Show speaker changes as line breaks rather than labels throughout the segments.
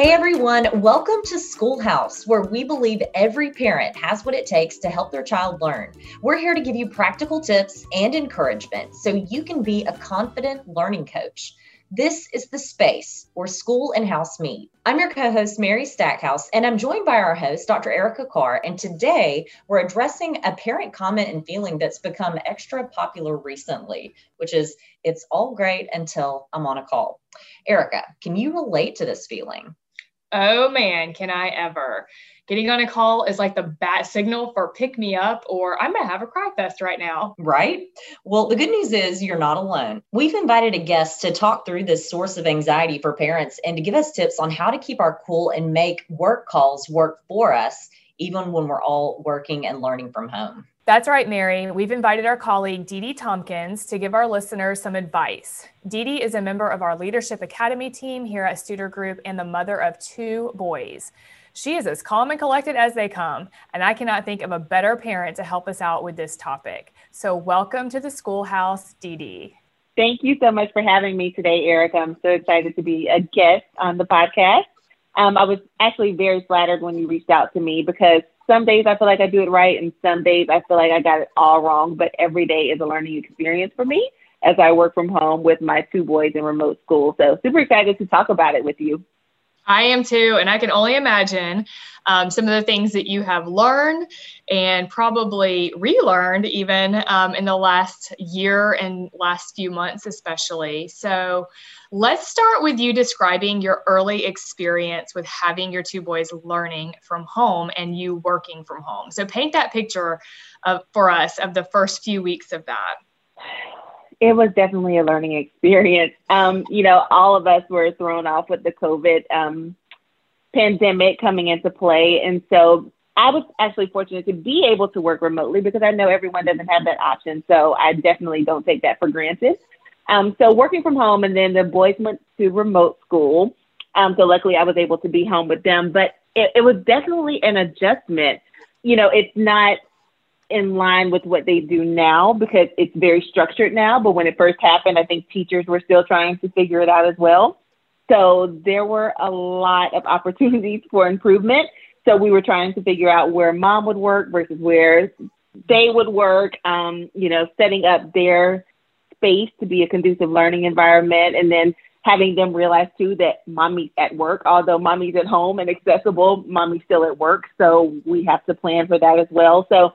Hey everyone, welcome to Schoolhouse, where we believe every parent has what it takes to help their child learn. We're here to give you practical tips and encouragement so you can be a confident learning coach. This is the space where school and house meet. I'm your co host, Mary Stackhouse, and I'm joined by our host, Dr. Erica Carr. And today we're addressing a parent comment and feeling that's become extra popular recently, which is it's all great until I'm on a call. Erica, can you relate to this feeling?
Oh man, can I ever? Getting on a call is like the bat signal for pick me up, or I'm gonna have a cry fest right now.
Right? Well, the good news is you're not alone. We've invited a guest to talk through this source of anxiety for parents and to give us tips on how to keep our cool and make work calls work for us, even when we're all working and learning from home.
That's right, Mary. We've invited our colleague Dee Dee Tompkins to give our listeners some advice. Dee Dee is a member of our Leadership Academy team here at Studer Group and the mother of two boys. She is as calm and collected as they come, and I cannot think of a better parent to help us out with this topic. So, welcome to the schoolhouse, Dee Dee.
Thank you so much for having me today, Eric. I'm so excited to be a guest on the podcast. Um, I was actually very flattered when you reached out to me because some days I feel like I do it right, and some days I feel like I got it all wrong. But every day is a learning experience for me as I work from home with my two boys in remote school. So super excited to talk about it with you.
I am too, and I can only imagine um, some of the things that you have learned and probably relearned even um, in the last year and last few months, especially. So, let's start with you describing your early experience with having your two boys learning from home and you working from home. So, paint that picture of, for us of the first few weeks of that.
It was definitely a learning experience. Um, you know, all of us were thrown off with the COVID um, pandemic coming into play. And so I was actually fortunate to be able to work remotely because I know everyone doesn't have that option. So I definitely don't take that for granted. Um, so working from home, and then the boys went to remote school. Um, so luckily, I was able to be home with them. But it, it was definitely an adjustment. You know, it's not in line with what they do now because it's very structured now. But when it first happened, I think teachers were still trying to figure it out as well. So there were a lot of opportunities for improvement. So we were trying to figure out where mom would work versus where they would work, um, you know, setting up their space to be a conducive learning environment and then having them realize too that mommy's at work. Although mommy's at home and accessible, mommy's still at work. So we have to plan for that as well. So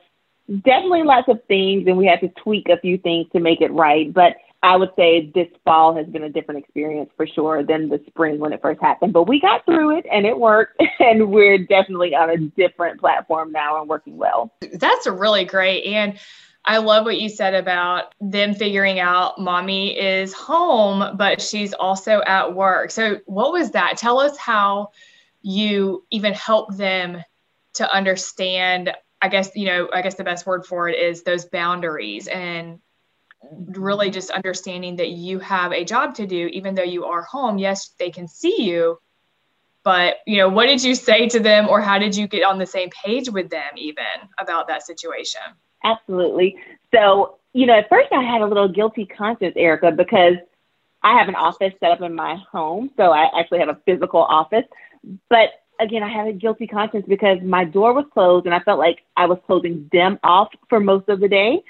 definitely lots of things and we had to tweak a few things to make it right. But I would say this fall has been a different experience for sure than the spring when it first happened. But we got through it and it worked. And we're definitely on a different platform now and working well.
That's really great. And I love what you said about them figuring out mommy is home, but she's also at work. So, what was that? Tell us how you even help them to understand. I guess, you know, I guess the best word for it is those boundaries and really just understanding that you have a job to do even though you are home. Yes they can see you but you know what did you say to them or how did you get on the same page with them even about that situation?
Absolutely. So you know at first i had a little guilty conscience erica because i have an office set up in my home. So i actually have a physical office but again i had a guilty conscience because my door was closed and i felt like i was closing them off for most of the day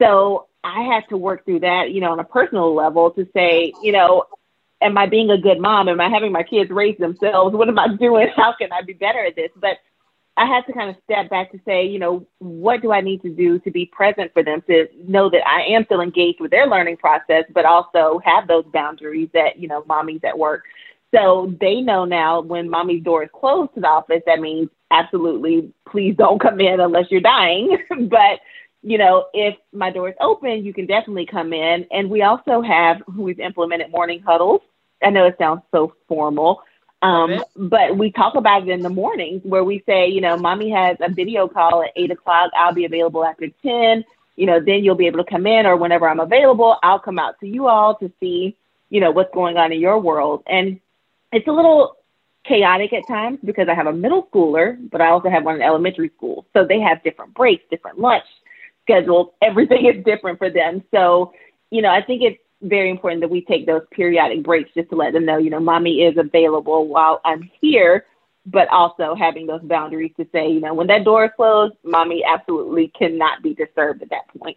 so I had to work through that, you know, on a personal level to say, you know, am I being a good mom? Am I having my kids raise themselves? What am I doing? How can I be better at this? But I had to kind of step back to say, you know, what do I need to do to be present for them to know that I am still engaged with their learning process, but also have those boundaries that, you know, mommy's at work. So they know now when mommy's door is closed to the office, that means absolutely please don't come in unless you're dying. but you know, if my door is open, you can definitely come in. And we also have, we've implemented morning huddles. I know it sounds so formal, um, but we talk about it in the mornings where we say, you know, mommy has a video call at eight o'clock. I'll be available after 10. You know, then you'll be able to come in, or whenever I'm available, I'll come out to you all to see, you know, what's going on in your world. And it's a little chaotic at times because I have a middle schooler, but I also have one in elementary school. So they have different breaks, different lunch schedules, everything is different for them. So, you know, I think it's very important that we take those periodic breaks just to let them know, you know, mommy is available while I'm here, but also having those boundaries to say, you know, when that door is closed, mommy absolutely cannot be disturbed at that point.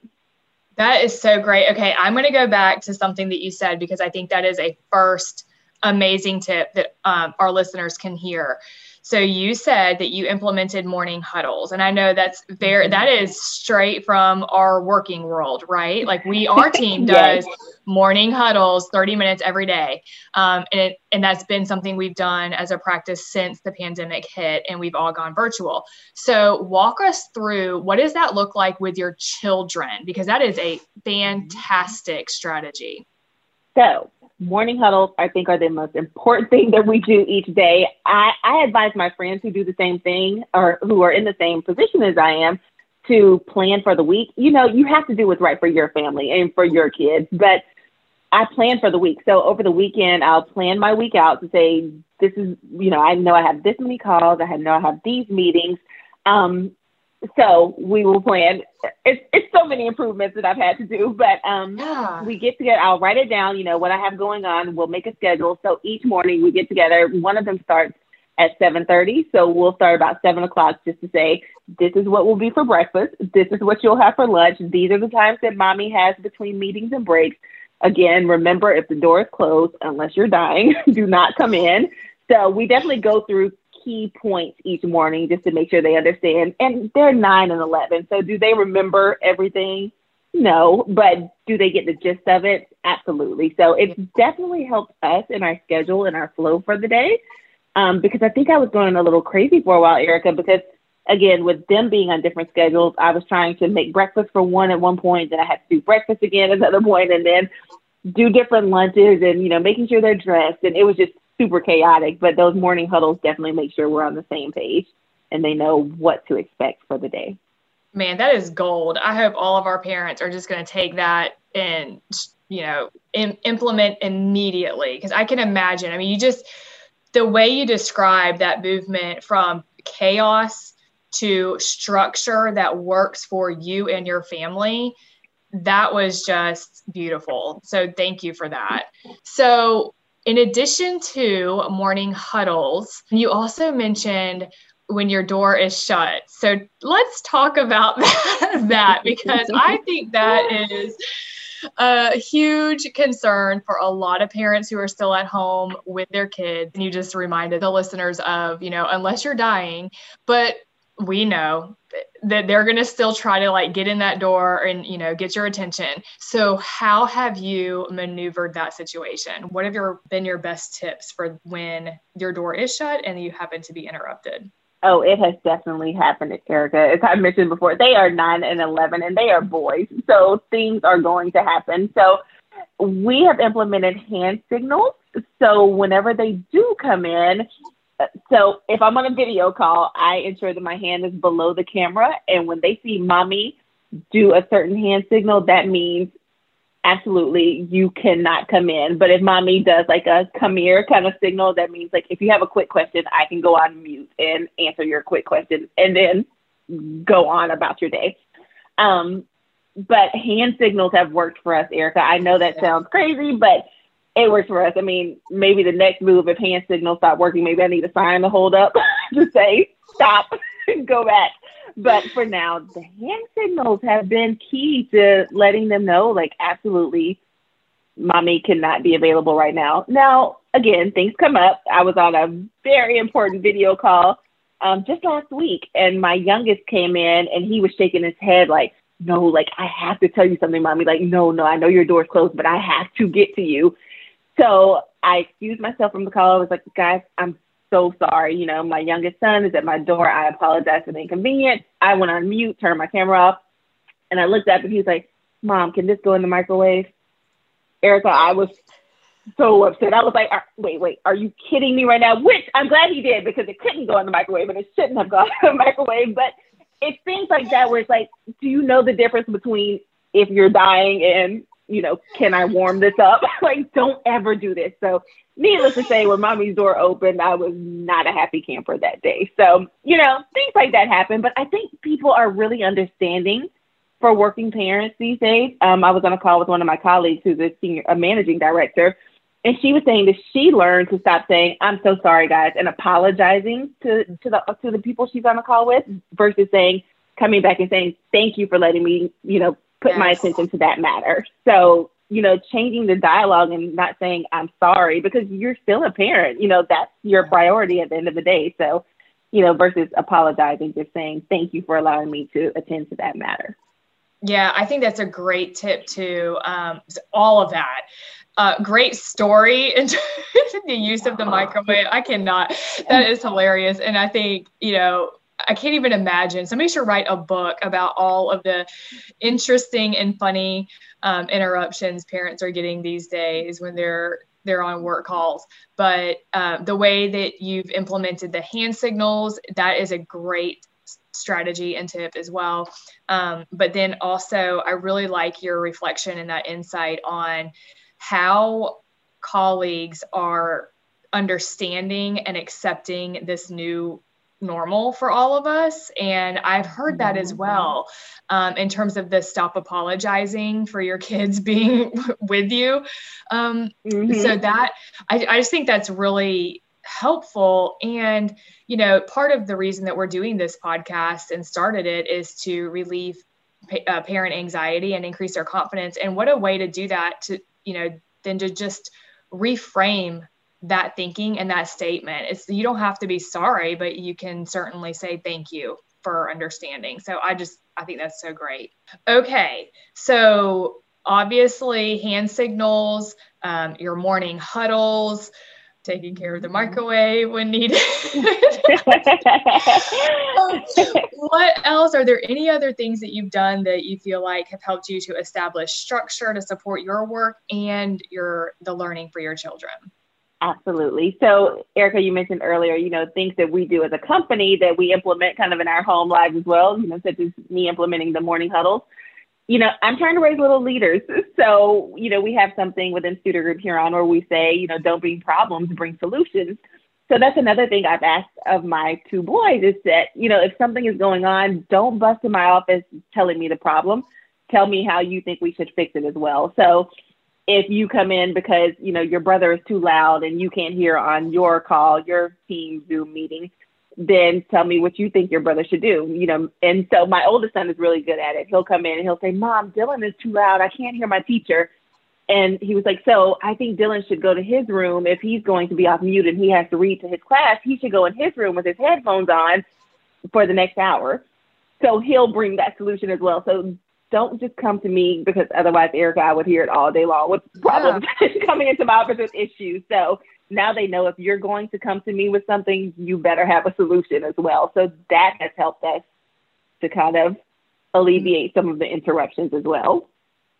That is so great. Okay, I'm going to go back to something that you said because I think that is a first amazing tip that um, our listeners can hear. So you said that you implemented morning huddles, and I know that's very that is straight from our working world, right? Like we, our team does yes. morning huddles, thirty minutes every day, um, and it, and that's been something we've done as a practice since the pandemic hit, and we've all gone virtual. So walk us through what does that look like with your children, because that is a fantastic strategy.
So morning huddles, I think, are the most important thing that we do each day. I, I advise my friends who do the same thing or who are in the same position as I am to plan for the week. You know, you have to do what's right for your family and for your kids, but I plan for the week. So over the weekend, I'll plan my week out to say, this is, you know, I know I have this many calls. I know I have these meetings. Um, so we will plan. It's, it's so many improvements that I've had to do, but um, yeah. we get together. I'll write it down. You know what I have going on. We'll make a schedule. So each morning we get together. One of them starts at 7:30. So we'll start about seven o'clock just to say this is what will be for breakfast. This is what you'll have for lunch. These are the times that mommy has between meetings and breaks. Again, remember if the door is closed, unless you're dying, do not come in. So we definitely go through key points each morning just to make sure they understand. And they're nine and 11. So do they remember everything? No, but do they get the gist of it? Absolutely. So it definitely helps us in our schedule and our flow for the day. Um, because I think I was going a little crazy for a while, Erica, because again, with them being on different schedules, I was trying to make breakfast for one at one point, then I had to do breakfast again at another point, and then do different lunches and, you know, making sure they're dressed. And it was just super chaotic, but those morning huddles definitely make sure we're on the same page and they know what to expect for the day.
Man, that is gold. I hope all of our parents are just going to take that and, you know, Im- implement immediately. Because I can imagine, I mean, you just, the way you describe that movement from chaos to structure that works for you and your family, that was just beautiful. So thank you for that. So, in addition to morning huddles, you also mentioned when your door is shut. So let's talk about that, because I think that is a huge concern for a lot of parents who are still at home with their kids. And you just reminded the listeners of, you know, unless you're dying, but we know that they're going to still try to like get in that door and you know get your attention so how have you maneuvered that situation what have your been your best tips for when your door is shut and you happen to be interrupted
Oh, it has definitely happened, Erica. As I mentioned before, they are nine and 11 and they are boys. So things are going to happen. So we have implemented hand signals. So whenever they do come in, so if I'm on a video call, I ensure that my hand is below the camera. And when they see mommy do a certain hand signal, that means absolutely you cannot come in. But if mommy does like a come here kind of signal, that means like if you have a quick question, I can go on mute and answer your quick question and then go on about your day. Um, but hand signals have worked for us, Erica. I know that sounds crazy, but it works for us. I mean, maybe the next move, if hand signals stop working, maybe I need a sign to hold up to say stop go back. But for now, the hand signals have been key to letting them know, like, absolutely, mommy cannot be available right now. Now, again, things come up. I was on a very important video call um, just last week, and my youngest came in and he was shaking his head like, no, like I have to tell you something, mommy. Like, no, no, I know your door's closed, but I have to get to you. So I excused myself from the call. I was like, guys, I'm so sorry. You know, my youngest son is at my door. I apologize for the inconvenience. I went on mute, turned my camera off, and I looked up and he was like, Mom, can this go in the microwave? Erica, I was so upset. I was like, wait, wait, are you kidding me right now? Which I'm glad he did because it couldn't go in the microwave and it shouldn't have gone in the microwave. But it's things like that where it's like, do you know the difference between if you're dying and you know, can I warm this up? like, don't ever do this. So, needless to say, when mommy's door opened, I was not a happy camper that day. So, you know, things like that happen. But I think people are really understanding for working parents these days. Um, I was on a call with one of my colleagues who's a senior, a managing director, and she was saying that she learned to stop saying "I'm so sorry, guys" and apologizing to to the to the people she's on a call with, versus saying coming back and saying thank you for letting me, you know, put yes. my attention to that matter. So you know, changing the dialogue and not saying I'm sorry because you're still a parent. You know, that's your priority at the end of the day. So, you know, versus apologizing, just saying thank you for allowing me to attend to that matter.
Yeah, I think that's a great tip too. Um, all of that. Uh, great story and the use of the microwave. I cannot. That is hilarious. And I think, you know, I can't even imagine. Somebody should write a book about all of the interesting and funny um, interruptions parents are getting these days when they're they're on work calls. But uh, the way that you've implemented the hand signals, that is a great strategy and tip as well. Um, but then also, I really like your reflection and that insight on how colleagues are understanding and accepting this new normal for all of us. And I've heard that as mm-hmm. well um, in terms of the stop apologizing for your kids being with you. Um, mm-hmm. So that I, I just think that's really helpful. And, you know, part of the reason that we're doing this podcast and started it is to relieve uh, parent anxiety and increase their confidence. And what a way to do that to, you know, than to just reframe that thinking and that statement. It's you don't have to be sorry, but you can certainly say thank you for understanding. So I just I think that's so great. Okay, so obviously hand signals, um, your morning huddles, taking care of the microwave when needed. what else? Are there any other things that you've done that you feel like have helped you to establish structure to support your work and your the learning for your children?
Absolutely. So, Erica, you mentioned earlier, you know, things that we do as a company that we implement kind of in our home lives as well, you know, such as me implementing the morning huddles. You know, I'm trying to raise little leaders. So, you know, we have something within Studer Group Huron where we say, you know, don't bring problems, bring solutions. So that's another thing I've asked of my two boys is that, you know, if something is going on, don't bust in my office telling me the problem. Tell me how you think we should fix it as well. So if you come in because you know your brother is too loud and you can't hear on your call your team zoom meeting then tell me what you think your brother should do you know. And so my oldest son is really good at it. He'll come in and he'll say mom dylan is too loud. I can't hear my teacher. And he was like so i think dylan should go to his room. If he's going to be off mute and he has to read to his class he should go in his room with his headphones on for the next hour. So he'll bring that solution as well. So don't just come to me because otherwise Erica I would hear it all day long with problems yeah. coming into my office with issues. So now they know if you're going to come to me with something, you better have a solution as well. So that has helped us to kind of alleviate some of the interruptions as well.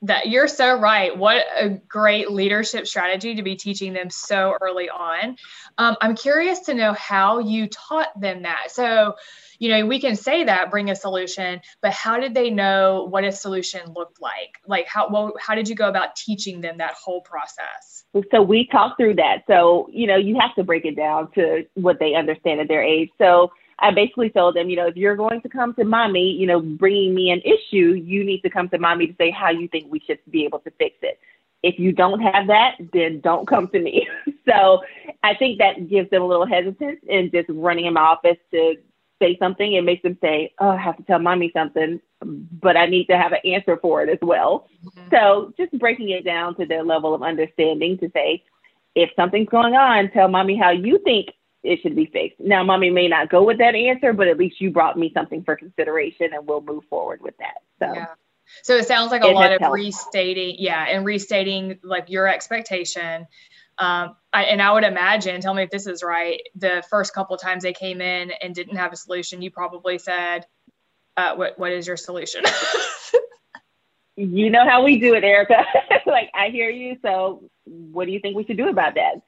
That you're so right. What a great leadership strategy to be teaching them so early on. Um, I'm curious to know how you taught them that. So, you know, we can say that bring a solution, but how did they know what a solution looked like? Like how well, how did you go about teaching them that whole process?
So we talked through that. So, you know, you have to break it down to what they understand at their age. So I basically told them, you know, if you're going to come to mommy, you know, bringing me an issue, you need to come to mommy to say how you think we should be able to fix it. If you don't have that, then don't come to me. so I think that gives them a little hesitance in just running in my office to say something, it makes them say, "Oh, I have to tell mommy something, but I need to have an answer for it as well." Mm-hmm. So just breaking it down to their level of understanding to say, if something's going on, tell mommy how you think it should be fixed. Now, mommy may not go with that answer, but at least you brought me something for consideration, and we'll move forward with that. So.
Yeah. So it sounds like a lot of helped. restating, yeah, and restating like your expectation um, I, and I would imagine, tell me if this is right, the first couple times they came in and didn't have a solution, you probably said, uh, what, what is your solution?
you know how we do it, Erica. like, I hear you. So what do you think we should do about that?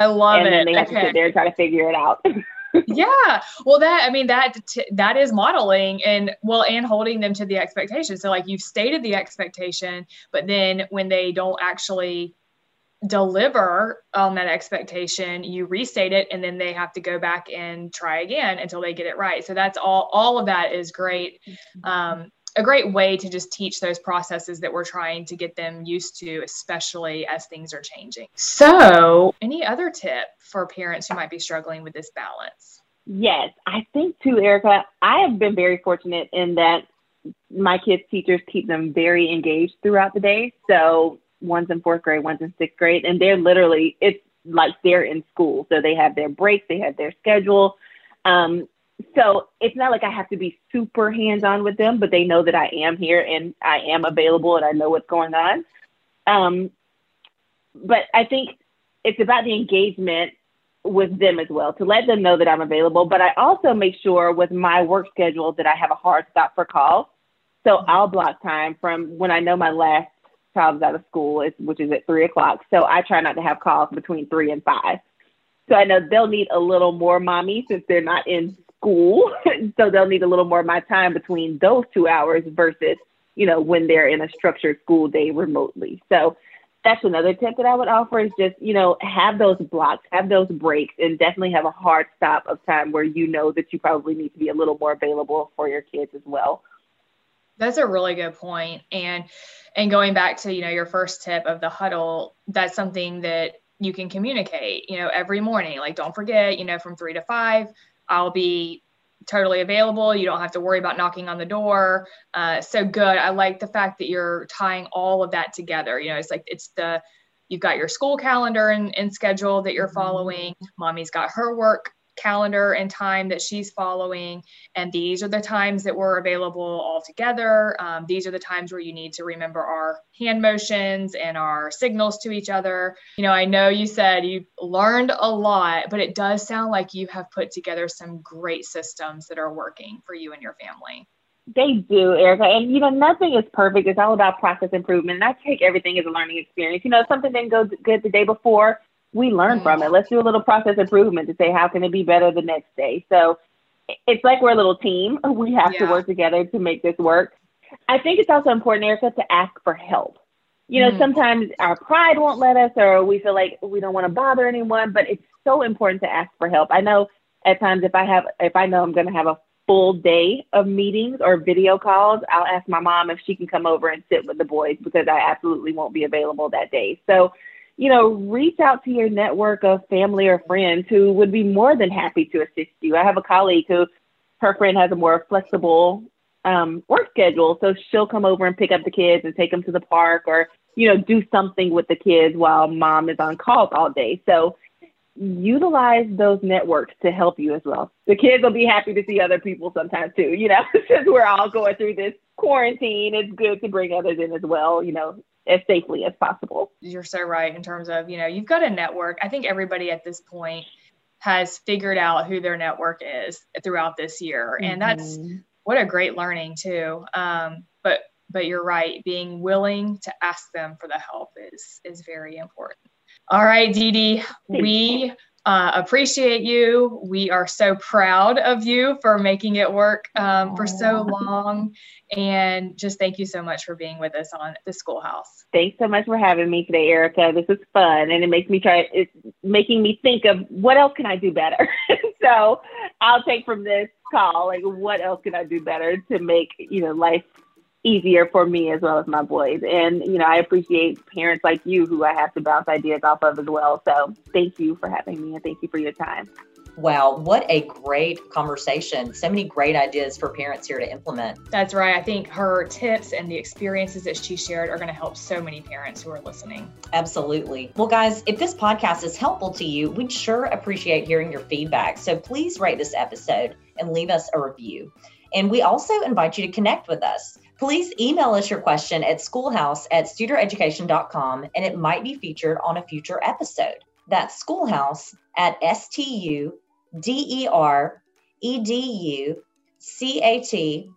I love
and
it.
And they have okay. to sit there and try to figure it out.
yeah well that i mean that that is modeling and well and holding them to the expectation so like you've stated the expectation but then when they don't actually deliver on that expectation you restate it and then they have to go back and try again until they get it right so that's all all of that is great mm-hmm. um, a great way to just teach those processes that we're trying to get them used to, especially as things are changing. So, any other tip for parents who might be struggling with this balance?
Yes, I think too, Erica. I have been very fortunate in that my kids' teachers keep them very engaged throughout the day. So one's in fourth grade, one's in sixth grade, and they're literally it's like they're in school. So they have their breaks, they have their schedule. Um, so it's not like I have to be super hands on with them, but they know that I am here and I am available and I know what's going on. Um, but I think it's about the engagement with them as well to let them know that I'm available. But I also make sure with my work schedule that I have a hard stop for calls. So I'll block time from when I know my last child's out of school, which is at three o'clock. So I try not to have calls between three and five. So I know they'll need a little more mommy since they're not in school. so they'll need a little more of my time between those two hours versus, you know, when they're in a structured school day remotely. So that's another tip that I would offer is just, you know, have those blocks, have those breaks, and definitely have a hard stop of time where you know that you probably need to be a little more available for your kids as well.
That's a really good point. And and going back to, you know, your first tip of the huddle, that's something that you can communicate, you know, every morning. Like don't forget, you know, from three to five, I'll be totally available. You don't have to worry about knocking on the door. Uh, so good. I like the fact that you're tying all of that together. You know, it's like it's the you've got your school calendar and, and schedule that you're mm-hmm. following. Mommy's got her work calendar and time that she's following. And these are the times that we're available all together. Um, these are the times where you need to remember our hand motions and our signals to each other. You know, I know you said you learned a lot, but it does sound like you have put together some great systems that are working for you and your family.
They do, Erica. And, you know, nothing is perfect. It's all about process improvement. And I take everything as a learning experience. You know, something didn't go good the day before we learn mm-hmm. from it. Let's do a little process improvement to say how can it be better the next day. So it's like we're a little team. We have yeah. to work together to make this work. I think it's also important, Erica, to ask for help. You know, mm-hmm. sometimes our pride won't let us, or we feel like we don't want to bother anyone. But it's so important to ask for help. I know at times if I have, if I know I'm going to have a full day of meetings or video calls, I'll ask my mom if she can come over and sit with the boys because I absolutely won't be available that day. So you know, reach out to your network of family or friends who would be more than happy to assist you. I have a colleague who her friend has a more flexible um, work schedule, so she'll come over and pick up the kids and take them to the park or you know do something with the kids while mom is on calls all day. So utilize those networks to help you as well. The kids will be happy to see other people sometimes too. You know, since we're all going through this quarantine, it's good to bring others in as well. You know, as safely as possible.
You're so right in terms of, you know, you've got a network. I think everybody at this point has figured out who their network is throughout this year. Mm-hmm. And that's what a great learning too. Um, but but you're right, being willing to ask them for the help is is very important. All right, Dee Dee, we uh, appreciate you. We are so proud of you for making it work um, for so long. And just thank you so much for being with us on the schoolhouse.
Thanks so much for having me today, Erica. This is fun and it makes me try, it's making me think of what else can I do better? so I'll take from this call, like, what else can I do better to make, you know, life easier for me as well as my boys. And, you know, I appreciate parents like you who I have to bounce ideas off of as well. So thank you for having me and thank you for your time.
Wow, what a great conversation. So many great ideas for parents here to implement.
That's right. I think her tips and the experiences that she shared are going to help so many parents who are listening.
Absolutely. Well, guys, if this podcast is helpful to you, we'd sure appreciate hearing your feedback. So please rate this episode and leave us a review. And we also invite you to connect with us. Please email us your question at schoolhouse at studereducation.com and it might be featured on a future episode. That's schoolhouse at S T U D E R E D U C A T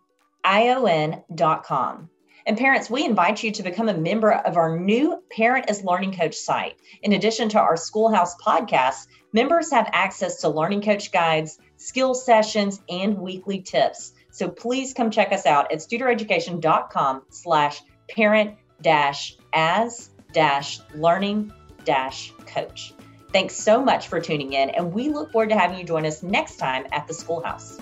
I O N dot com. And parents, we invite you to become a member of our new Parent as Learning Coach site. In addition to our Schoolhouse podcast, members have access to learning coach guides, skill sessions, and weekly tips so please come check us out at studereducation.com slash parent dash as dash learning dash coach. Thanks so much for tuning in, and we look forward to having you join us next time at the schoolhouse.